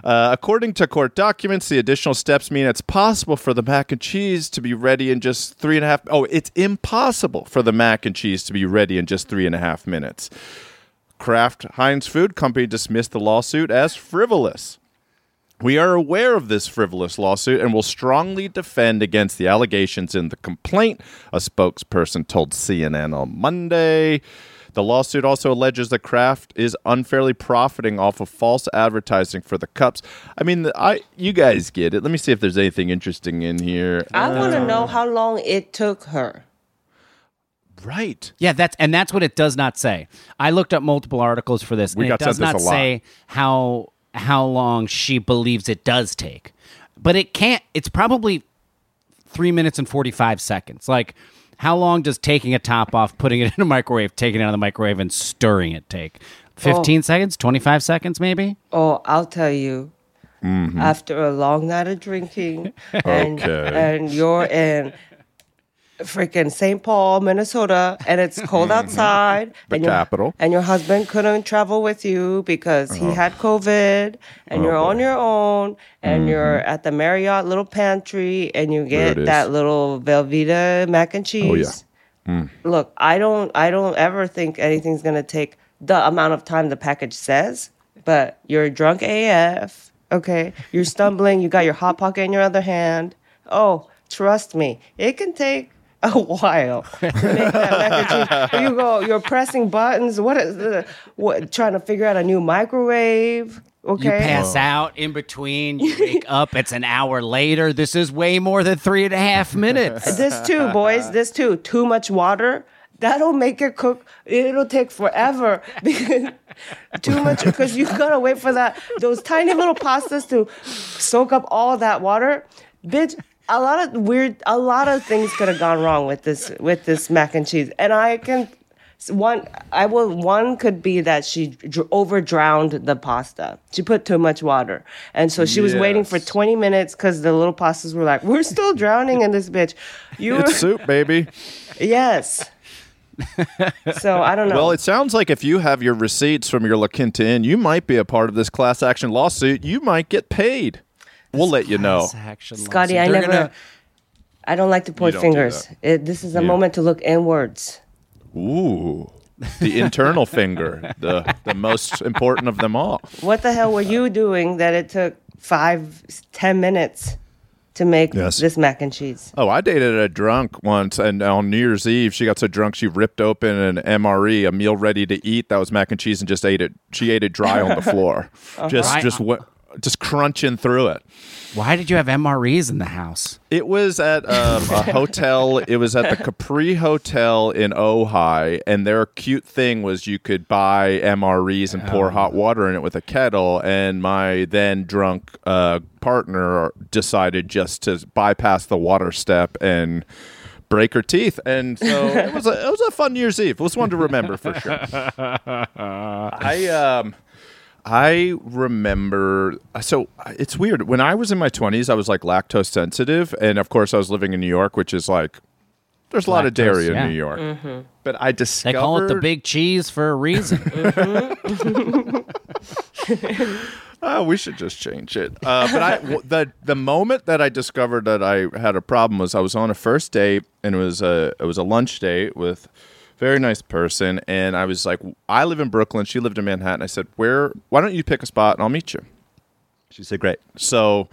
Uh, according to court documents, the additional steps mean it's possible for the mac and cheese to be ready in just three and a half. Oh, it's impossible for the mac and cheese to be ready in just three and a half minutes. Kraft Heinz Food Company dismissed the lawsuit as frivolous. We are aware of this frivolous lawsuit and will strongly defend against the allegations in the complaint, a spokesperson told CNN on Monday. The lawsuit also alleges that Kraft is unfairly profiting off of false advertising for the cups. I mean, I you guys get it. Let me see if there's anything interesting in here. I want Uh. to know how long it took her. right. Yeah, that's and that's what it does not say. I looked up multiple articles for this, We and got it does sent this not a lot. say how how long she believes it does take. But it can't. It's probably three minutes and forty five seconds. Like, how long does taking a top off, putting it [laughs] in a microwave, taking it out of the microwave, and stirring it take? Fifteen seconds, twenty five seconds, maybe. Oh, I'll tell you. After a long night of drinking, [laughs] and, Mm-hmm. Okay. and you're in freaking St. Paul, Minnesota, and it's [laughs] cold outside, Mm-hmm. The and your, capital. and your husband couldn't travel with you because he had COVID, and you're on your own, and you're at the Marriott little pantry, and you Mm-hmm. Get that little Velveeta mac and cheese. Oh, yeah. Look, I don't, I don't ever think anything's gonna take the amount of time the package says. But you're drunk AF. Okay, you're stumbling. You got your hot pocket in your other hand. Oh, trust me, it can take [laughs] a while to [laughs] make that mac and cheese. You go, you're pressing buttons. What is the, what? Trying to figure out a new microwave. Okay. You pass out in between. You wake [laughs] up. It's an hour later. This is way more than three and a half minutes. This too, boys. This too. Too much water. That'll make it cook. It'll take forever because too much. Because you gotta wait for that those tiny little pastas to soak up all that water. Bitch, a lot of weird. A lot of things could have gone wrong with this with this mac and cheese. And I can one. I will. One could be that she dr- over drowned the pasta. She put too much water, and so she was waiting for twenty minutes because the little pastas were like, "We're still drowning in this bitch." You were, It's soup, baby. Yes. so I don't know. Well, it sounds like if you have your receipts from your La Quinta Inn, you might be a part of this class action lawsuit. You might get paid. We'll let you know. Scotty. I never. gonna- I don't like to point fingers. It, this is a Yeah. moment to look inwards. Ooh, the internal finger, the the most important of them all. What the hell were you doing that it took five, ten minutes to make Yes. this mac and cheese? Oh, I dated a drunk once, and on New Year's Eve, she got so drunk she ripped open an MRE, a meal ready to eat that was mac and cheese, and just ate it. She ate it dry on the [laughs] floor, uh-huh. just Right. just went, just crunching through it. Why did you have MREs in the house? It was at um, a [laughs] hotel. It was at the Capri Hotel in Ojai, and their cute thing was you could buy MREs and pour hot water in it with a kettle. And my then drunk uh, partner decided just to bypass the water step and break her teeth. And so it was a it was a fun New Year's Eve. It was one to remember for sure. [laughs] I um. I remember so it's weird when I was in my 20s I was like lactose sensitive and of course I was living in New York which is like There's a lot of Lactose, dairy in yeah. New York. But I They discovered call it the big cheese for a reason. [laughs] [laughs] Oh, we should just change it. Uh, but I, w- the the moment that I discovered that I had a problem was I was on a first date and it was a it was a lunch date with a very nice person and I was like, I live in Brooklyn, she lived in Manhattan. I said, where? Why don't you pick a spot and I'll meet you? She said, great. So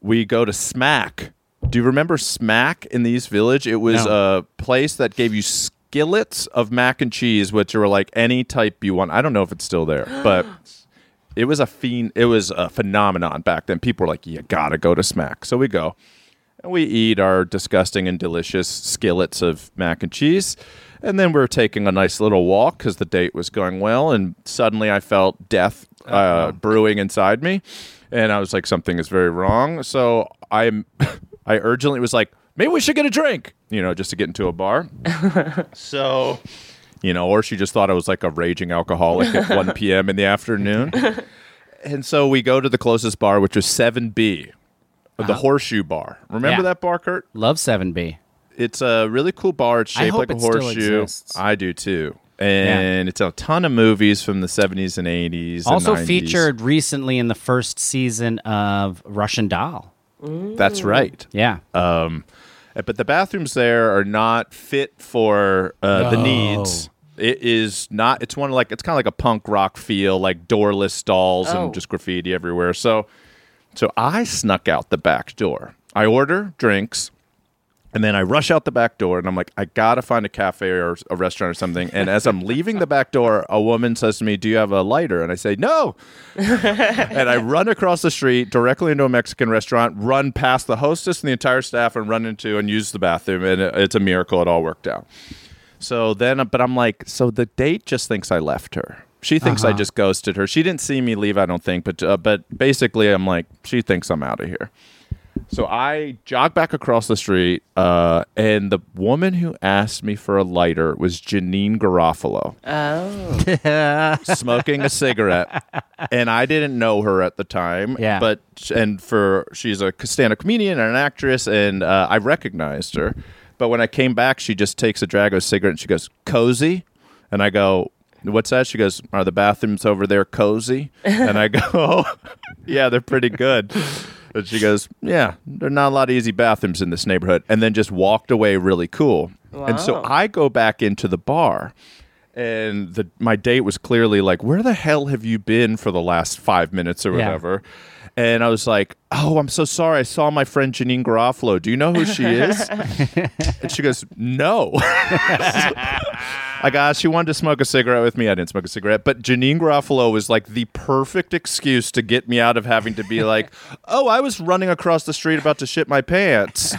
we go to Smack. Do you remember Smack in the East Village? It was No. a place that gave you skillets of mac and cheese, which were like any type you want. I don't know if it's still there, [gasps] but it was a fiend. It was a phenomenon back then. People were like, "You gotta go to Smack." So we go, and we eat our disgusting and delicious skillets of mac and cheese, and then we are taking a nice little walk because the date was going well. And suddenly, I felt death uh, brewing inside me, and I was like, "Something is very wrong." So I, [laughs] I urgently was like, "Maybe we should get a drink," you know, just to get into a bar. [laughs] so you know, or she just thought I was like a raging alcoholic at 1 [laughs] p.m. in the afternoon. and so we go to the closest bar, which was 7B, the Horseshoe Bar. Remember Yeah. that bar, Kurt? Love 7B. It's a really cool bar. It's I shaped hope like a it horseshoe. exists. I do too. And it's a ton of movies from the 70s and 80s. and Also 90s. featured recently in the first season of Russian Doll. That's right. Yeah. Uh, but the bathrooms there are not fit for uh, the needs. It is not. It's one of like it's kind of like a punk rock feel, like doorless stalls Oh. and just graffiti everywhere. So, so I snuck out the back door. I order drinks, and then I rush out the back door, and I'm like, I gotta find a cafe or a restaurant or something. And as I'm leaving the back door, a woman says to me, "Do you have a lighter?" And I say, "No." [laughs] and I run across the street directly into a Mexican restaurant, run past the hostess and the entire staff, and run into and use the bathroom. And it's a miracle; it all worked out. So then, but I'm like, so the date just thinks I left her. She thinks I just ghosted her. She didn't see me leave, I don't think, but uh, but basically, I'm like, she thinks I'm out of here. So I jog back across the street, uh, and the woman who asked me for a lighter was Janeane Garofalo Oh. [laughs] smoking a cigarette, and I didn't know her at the time. Yeah. But and for she's a stand-up comedian and an actress, and uh, I recognized her. But when I came back, she just takes a drag of a cigarette and she goes, "Cozy," and I go. What's that? She goes, Are the bathrooms over there cozy? And I go, oh, [laughs] Yeah, they're pretty good. And she goes, Yeah, there are not a lot of easy bathrooms in this neighborhood. And then just walked away really cool. Wow. And so I go back into the bar and the my date was clearly like, "Where the hell have you been for the last five minutes or Yeah. whatever?" And I was like, "Oh, I'm so sorry. I saw my friend Janeane Garofalo. Do you know who she is?" [laughs] and she goes, "No." [laughs] I got. She wanted to smoke a cigarette with me. I didn't smoke a cigarette, but Janeane Garofalo was like the perfect excuse to get me out of having to be [laughs] like, "Oh, I was running across the street about to shit my pants."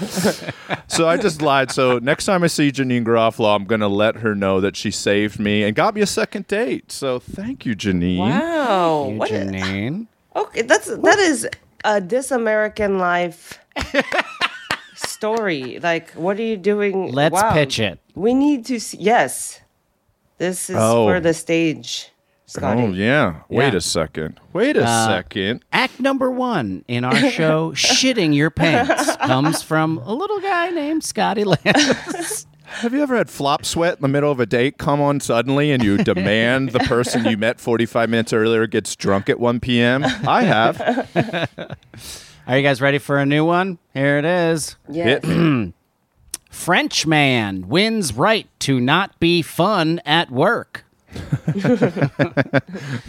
[laughs] so I just lied. So next time I see Janeane Garofalo, I'm gonna let her know that she saved me and got me a second date. So thank you, Janeane. Wow. You, What is- Janeane. [laughs] okay, that's that is a this American life story. Like, what are you doing? Let's Wow. pitch it. We need to see. Yes, this is Oh. for the stage, Scotty. Oh yeah. Wait Yeah. a second. Wait a Uh, second. Act number one in our [laughs] show, Shitting Your Pants, [laughs] comes from a little guy named Scotty Landis. [laughs] Have you ever had flop sweat in the middle of a date come on suddenly and you demand the person you met 45 minutes earlier gets drunk at 1 p.m.? I have. Are you guys ready for a new one? Here it is. Yes. [clears throat] Hit me. French man wins right to not be fun at work. [laughs]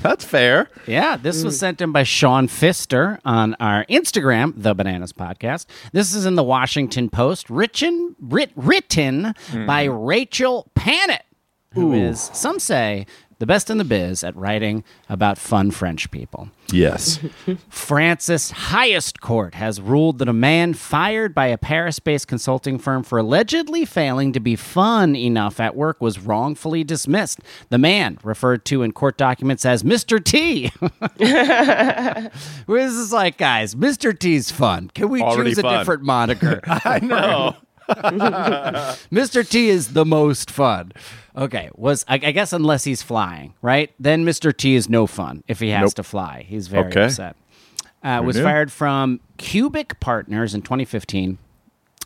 That's fair. Yeah, this was sent in by Sean Pfister on our Instagram, The Bananas Podcast. This is in the Washington Post, written, writ, written hmm. by Rachel Pannett, who is, some say, the best in the biz at writing about fun French people. Yes. [laughs] France's highest court has ruled that a man fired by a Paris based consulting firm for allegedly failing to be fun enough at work was wrongfully dismissed. The man, referred to in court documents as Mr. T. Where [laughs] this is like, guys, Mr. T's fun. Can we Already choose a fun. different moniker? [laughs] I know. [laughs] Mr. T is the most fun. Okay, was I, I guess unless he's flying, right? Then Mr. T is no fun if he has Nope. to fly. He's very Okay. upset. Uh, was knew? fired from Cubik Partners in 2015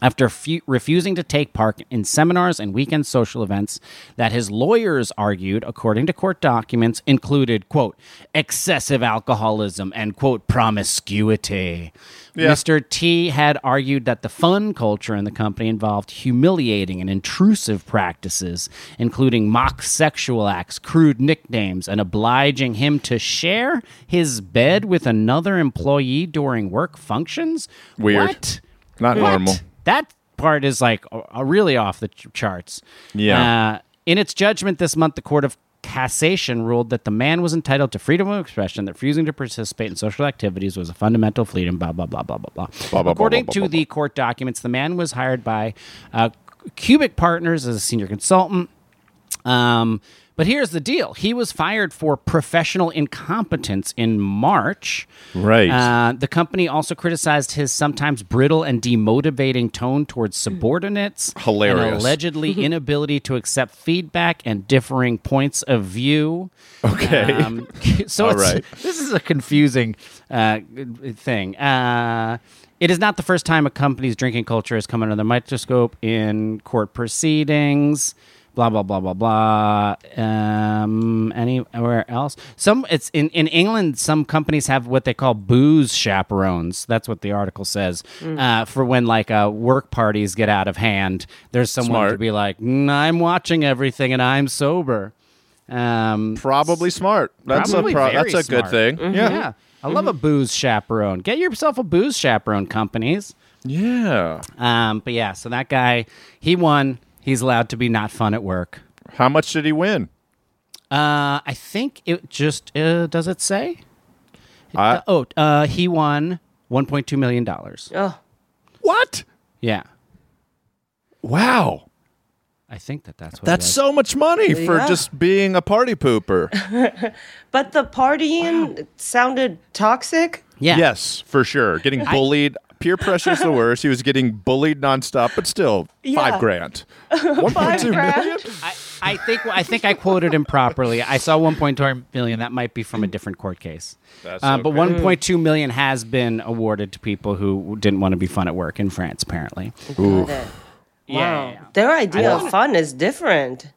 after fu- refusing to take part in seminars and weekend social events that his lawyers argued, according to court documents, included, quote, excessive alcoholism and, quote, promiscuity. Yeah. Mr. T had argued that the fun culture in the company involved humiliating and intrusive practices, including mock sexual acts, crude nicknames, and obliging him to share his bed with another employee during work functions. Weird. What? Not What? normal. That part is like uh, really off the ch- charts. Yeah. Uh, in its judgment this month, the Court of Cassation ruled that the man was entitled to freedom of expression, that refusing to participate in social activities was a fundamental freedom, blah, blah, blah, blah, blah, blah. blah, blah, According blah, to the court documents, the man was hired by uh, Cubik Partners as a senior consultant. Um, but here's the deal he was fired for professional incompetence in March. Right. Uh, the company also criticized his sometimes brittle and demotivating tone towards subordinates. Hilarious. And allegedly [laughs] inability to accept feedback and differing points of view. Okay. Um, [laughs] [laughs] so All it's, right. this is a confusing uh, thing. Uh, it is not the first time a company's drinking culture has come under the microscope in court proceedings. Blah blah blah blah blah. Um, anywhere else? Some it's in in England. Some companies have what they call booze chaperones. That's what the article says. Uh, for when like uh, work parties get out of hand, there's someone to be like, "Mm, "I'm watching everything and I'm sober." Um, Probably smart. That's Probably a pro- that's a good smart. thing. Yeah. yeah. I love a booze chaperone. Get yourself a booze chaperone, companies. Yeah. Um, but yeah, so that guy, he won. He's allowed to be not fun at work. How much did he win? Uh, I think it just uh, does it say? I- Uh, oh, uh, he won 1.2 million dollars. Oh, What? Yeah, Wow. I think that that's what. it That's was. so much money for just being a party pooper. [laughs] but the partying sounded toxic. Yeah. Yes, for sure. Getting bullied. Peer pressure's the worst. He was getting bullied nonstop, but still, Yeah. [laughs] five grand. One point two grand? million? I, I think I think I quoted him properly. I saw 1.2 million. That might be from a different court case. That's uh, But 1.2 million has been awarded to people who didn't want to be fun at work in France. Apparently. Got it. Yeah, yeah, yeah. Their idea of fun is different.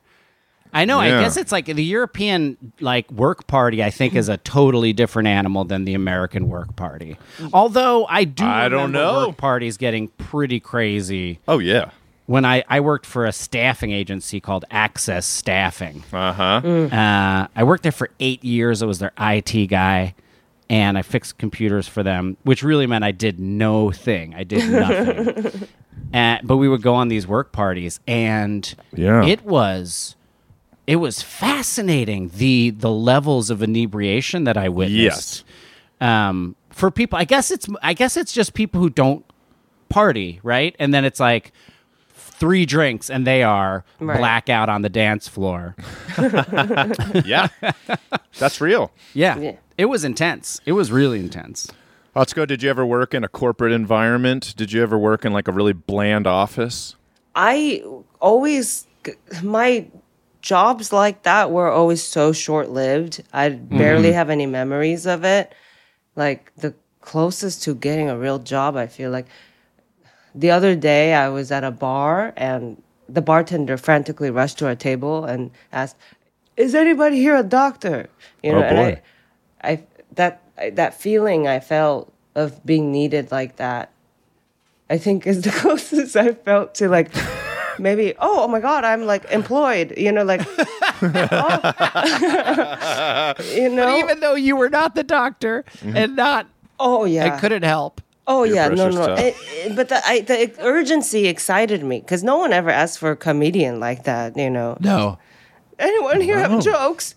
I know. I guess it's like the European like work party. I think is a totally different animal than the American work party. Although I do, I don't know. work parties getting pretty crazy. Oh yeah. When I I worked for a staffing agency called Access Staffing. Uh huh. Uh, I worked there for eight years. I was their IT guy, and I fixed computers for them, which really meant I did no thing. I did nothing. [laughs] Uh, but we would go on these work parties, and Yeah. it was it was fascinating the the levels of inebriation that I witnessed. Um, for people, I guess it's I guess it's just people who don't party, right? And then it's like three drinks and they are Right. blackout on the dance floor. [laughs] Yeah. That's real. Yeah. Yeah. It was intense. It was really intense. Let's go. Did you ever work in a corporate environment? Did you ever work in like a really bland office? I always my jobs like that were always so short lived. I barely mm-hmm. have any memories of it. Like the closest to getting a real job, I feel like the other day I was at a bar and the bartender frantically rushed to our table and asked, "Is anybody here a doctor?" You know, Oh, and. I, I that I, that feeling I felt of being needed like that I think is the [laughs] closest I felt to like [laughs] maybe oh, oh my god I'm like employed you know like oh. [laughs] you know Even though you were not the doctor mm-hmm. and not, oh yeah I couldn't help. oh Peer yeah no pressure's no. It- it- but the I, the urgency excited me because no one ever asked for a comedian like that you know No. anyone here No. have jokes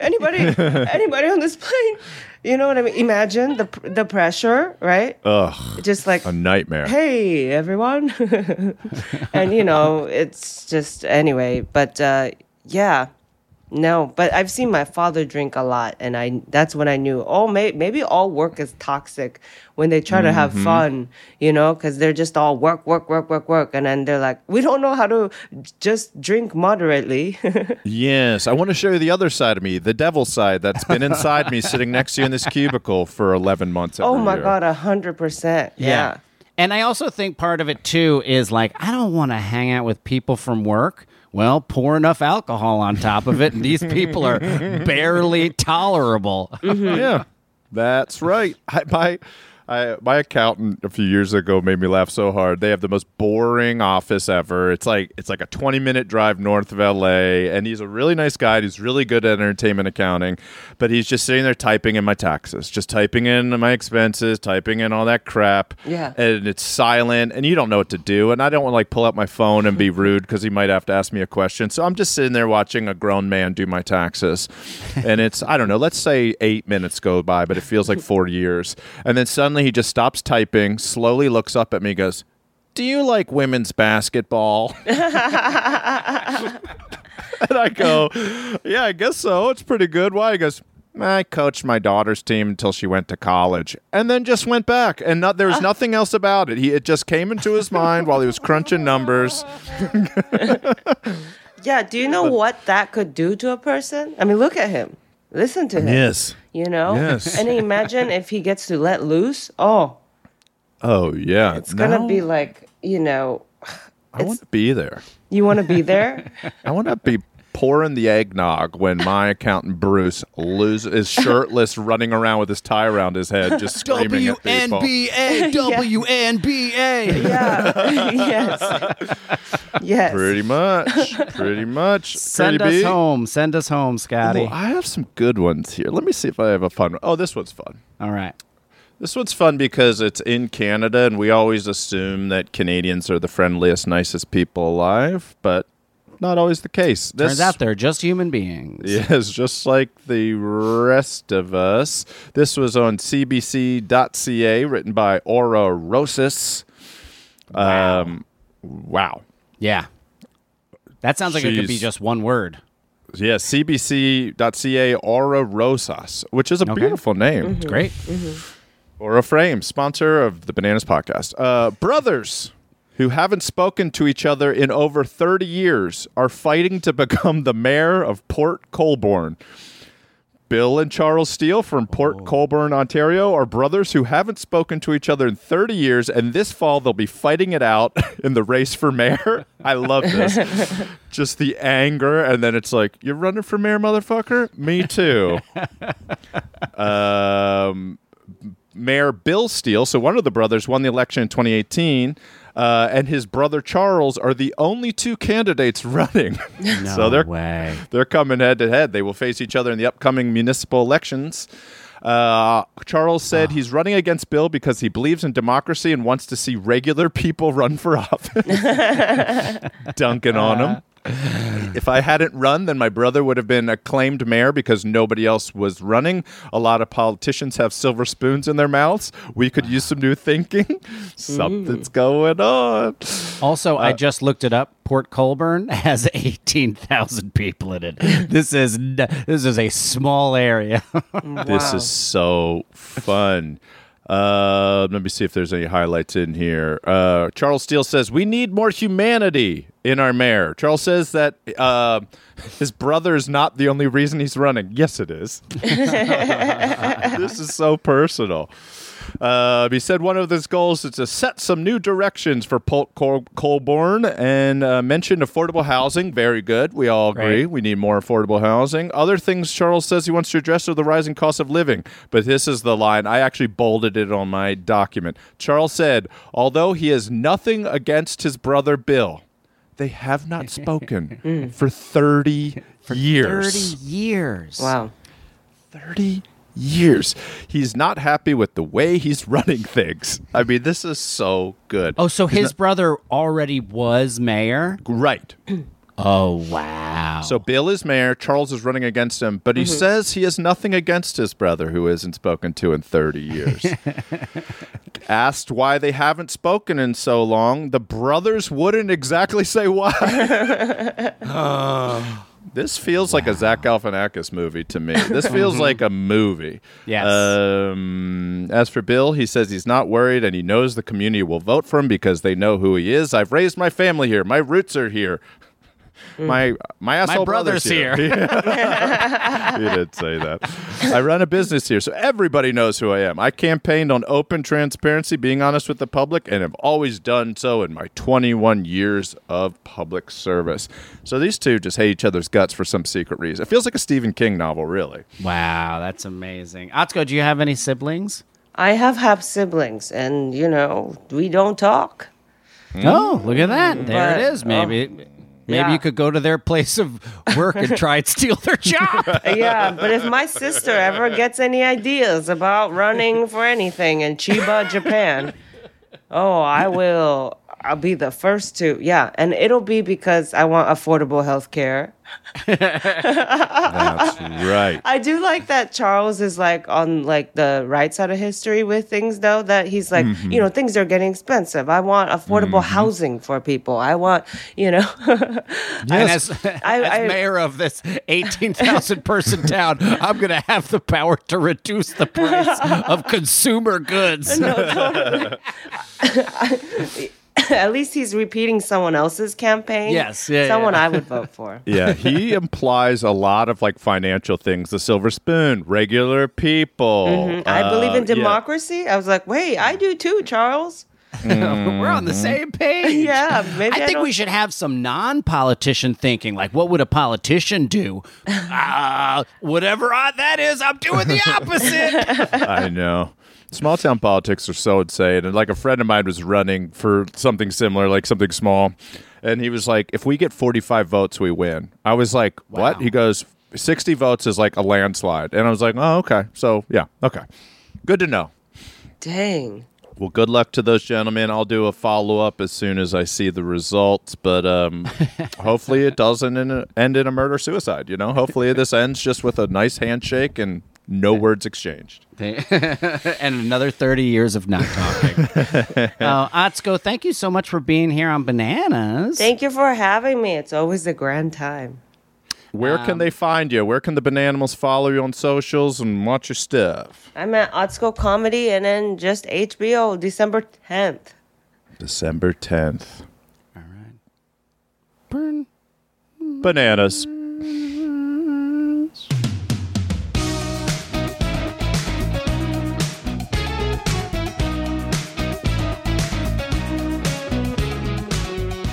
anybody [laughs] anybody on this plane you know what I mean imagine the the pressure right Ugh. just like A nightmare. hey everyone [laughs] and you know it's just anyway but uh yeah no but i've seen my father drink a lot and i that's when i knew oh may, maybe all work is toxic when they try to have mm-hmm. fun you know because they're just all work work work work work and then they're like we don't know how to just drink moderately [laughs] Yes, I want to show you the other side of me, the devil side that's been inside me, [laughs] sitting next to you in this cubicle for eleven months. oh my year. god a hundred percent yeah And I also think part of it too is like I don't want to hang out with people from work. Well, pour enough alcohol on top of it, and these [laughs] people are barely tolerable. Mm-hmm. [laughs] Yeah, that's right. I, my I, my accountant a few years ago made me laugh so hard. They have the most boring office ever. It's like it's like a twenty minute drive north of L.A. And he's a really nice guy. He's really good at entertainment accounting, but he's just sitting there typing in my taxes, just typing in my expenses, typing in all that crap. Yeah. and it's silent, and you don't know what to do. And I don't want to like pull out my phone and be [laughs] rude because he might have to ask me a question. So I'm just sitting there watching a grown man do my taxes, [laughs] and it's I don't know. Let's say eight minutes go by, but it feels like four years. And then suddenly he just stops typing, slowly looks up at me, goes. Do you like women's basketball? [laughs] and I go, Yeah, I guess so. It's pretty good. Why? He goes, I coached my daughter's team until she went to college, and then just went back, and not, there was nothing else about it. He it just came into his mind while he was crunching numbers. [laughs] Yeah, do you know what that could do to a person? I mean, look at him. Listen to him. Yes. You know? Yes. And imagine if he gets to let loose. Oh, Oh yeah, it's going to be like, you know, I want to be there. you want to be there? [laughs] I want to be pouring the eggnog when my accountant Bruce loses is shirtless, [laughs] running around with his tie around his head, just screaming at people. WNBA, WNBA. [laughs] yeah. [laughs] yes. Yes. Pretty much, pretty much. Send Pretty us B. home. Send us home, Scotty. Well, I have some good ones here. Let me see if I have a fun one. Oh, this one's fun. All right. This one's fun because it's in Canada, and we always assume that Canadians are the friendliest, nicest people alive, but not always the case. This, Turns out they're just human beings. [laughs] Yes, just like the rest of us. This was on CBC.ca, written by Aura Rosas. Um, wow. Yeah. That sounds like it could be just one word. Yeah, CBC.ca, Aura Rosas, which is a Okay. beautiful name. It's great. Aura Frame, sponsor of the Bananas Podcast. Uh, brothers who haven't spoken to each other in over 30 years are fighting to become the mayor of Port Colborne. Bill and Charles Steele from Port Colborne, Ontario, are brothers who haven't spoken to each other in 30 years, and this fall they'll be fighting it out [laughs] in the race for mayor. I love this. [laughs] Just the anger, and then it's like, You're running for mayor, motherfucker? Me too. [laughs] um, Mayor Bill Steele, so one of the brothers, won the election in 2018, uh, and his brother Charles are the only two candidates [laughs] running. No so they're way. they're coming head to head. They will face each other in the upcoming municipal elections. Uh, Charles said he's running against Bill because he believes in democracy and wants to see regular people run for office. [laughs] Dunking on him. If I hadn't run, then my brother would have been acclaimed mayor because nobody else was running. A lot of politicians have silver spoons in their mouths. We could use some new thinking. [laughs] Something's going on. Also, Uh, I just looked it up. Port Colborne [laughs] has 18,000 people in it. [laughs] This is this is a small area. This is so fun. Uh, let me see if there's any highlights in here. Uh, Charles Steele says we need more humanity in our mayor. Charles says that uh, [laughs] his brother is not the only reason he's running. Yes, it is. [laughs] this is so personal. Uh, he said one of his goals is to set some new directions for Pol- Col- Colborne and uh, mentioned affordable housing. Very good. We all agree. Right. We need more affordable housing. Other things Charles says he wants to address are the rising cost of living. But this is the line. I actually bolded it on my document. Charles said, although he has nothing against his brother Bill, they have not [laughs] spoken for 30 years. 30 years. Wow. 30 years. He's not happy with the way he's [laughs] running things. I mean, this is so good. Oh, so his brother already was mayor? right. [clears throat] Oh, wow. So Bill is mayor, Charles is running against him, but he mm-hmm. says he has nothing against his brother who isn't spoken to in 30 years. [laughs] Asked why they haven't spoken in so long, the brothers wouldn't exactly say why. [laughs] [sighs] [sighs] [sighs] This feels like a Zach Galifianakis movie to me. This [laughs] feels like a movie. Yes. Um, as for Bill, he says he's not worried and he knows the community will vote for him because they know who he is. I've raised my family here. My roots are here. Mm. My my asshole brother's here. [laughs] he did say that. I run a business here, so everybody knows who I am. I campaigned on open transparency, being honest with the public, and have always done so in my 21 years of public service. So these two just hate each other's guts for some secret reason. It feels like a Stephen King novel, really. Wow, that's amazing. Atsuko, do you have any siblings? I have half siblings, and you know we don't talk. Oh, look at that. There But, it is. Maybe um, maybe yeah. you could go to their place of work and try and steal their [laughs] job. Yeah, but if my sister ever gets any ideas about running for anything in Chiba, Japan, oh, I will. I'll be the first to. Yeah, and it'll be because I want affordable health care. That's right. I do like that Charles is like on like the right side of history with things though that he's like, Mm-hmm. you know, things are getting expensive. I want affordable housing for people. I want, you know, [laughs] And as, I- as I- mayor of this 18,000 person town, I'm going to have the power to reduce the price of [laughs] consumer goods. [laughs] [laughs] at least he's repeating someone else's campaign. Yes, yeah, someone yeah. I would [laughs] vote for. Yeah, he [laughs] implies a lot of like financial things. The silver spoon, regular people. Mm-hmm. I believe in Uh, yeah. democracy. I was like, wait, I do too, Charles. We're on the same page. Yeah, maybe I I think don't- we should have some non politician thinking. Like, what would a politician do? uh, whatever I, that is, I'm doing the opposite. I know. Small town politics are so insane. And like a friend of mine was running for something similar, like something small. And he was like, if we get 45 votes, we win. I was like, what? Wow. He goes, 60 votes is like a landslide. And I was like, oh, okay. So, yeah, okay. Good to know. Dang. Well, good luck to those gentlemen. I'll do a follow up as soon as I see the results, but um, [laughs] hopefully it doesn't end in a murder suicide. You know, hopefully this ends just with a nice handshake and no words exchanged. [laughs] and another 30 years of not talking. [laughs] uh, Atsuko, thank you so much for being here on Bananas. Thank you for having me. It's always a grand time. Where can they find you? Where can the Bananimals follow you on socials and watch your stuff? I'm at Atsuko Comedy and then just HBO December 10th. December 10th. All right. Burn. Bananas.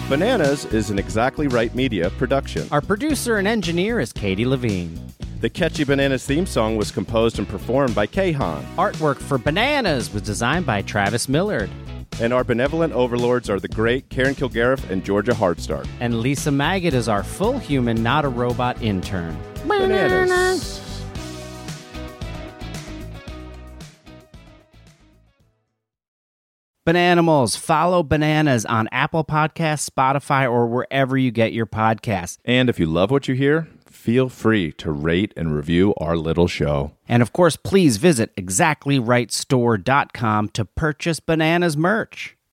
Bananas is an Exactly Right Media production. Our producer and engineer is Katie Levine. The Catchy Bananas theme song was composed and performed by Kahan. Artwork for Bananas was designed by Travis Millard. And our benevolent overlords are the great Karen Kilgariff and Georgia Hardstark. And Lisa Maggot is our full human, not a robot intern. Bananas. Bananimals, follow Bananas on Apple Podcasts, Spotify, or wherever you get your podcasts. And if you love what you hear, feel free to rate and review our little show. And of course, please visit exactlyrightstore.com to purchase Bananas merch.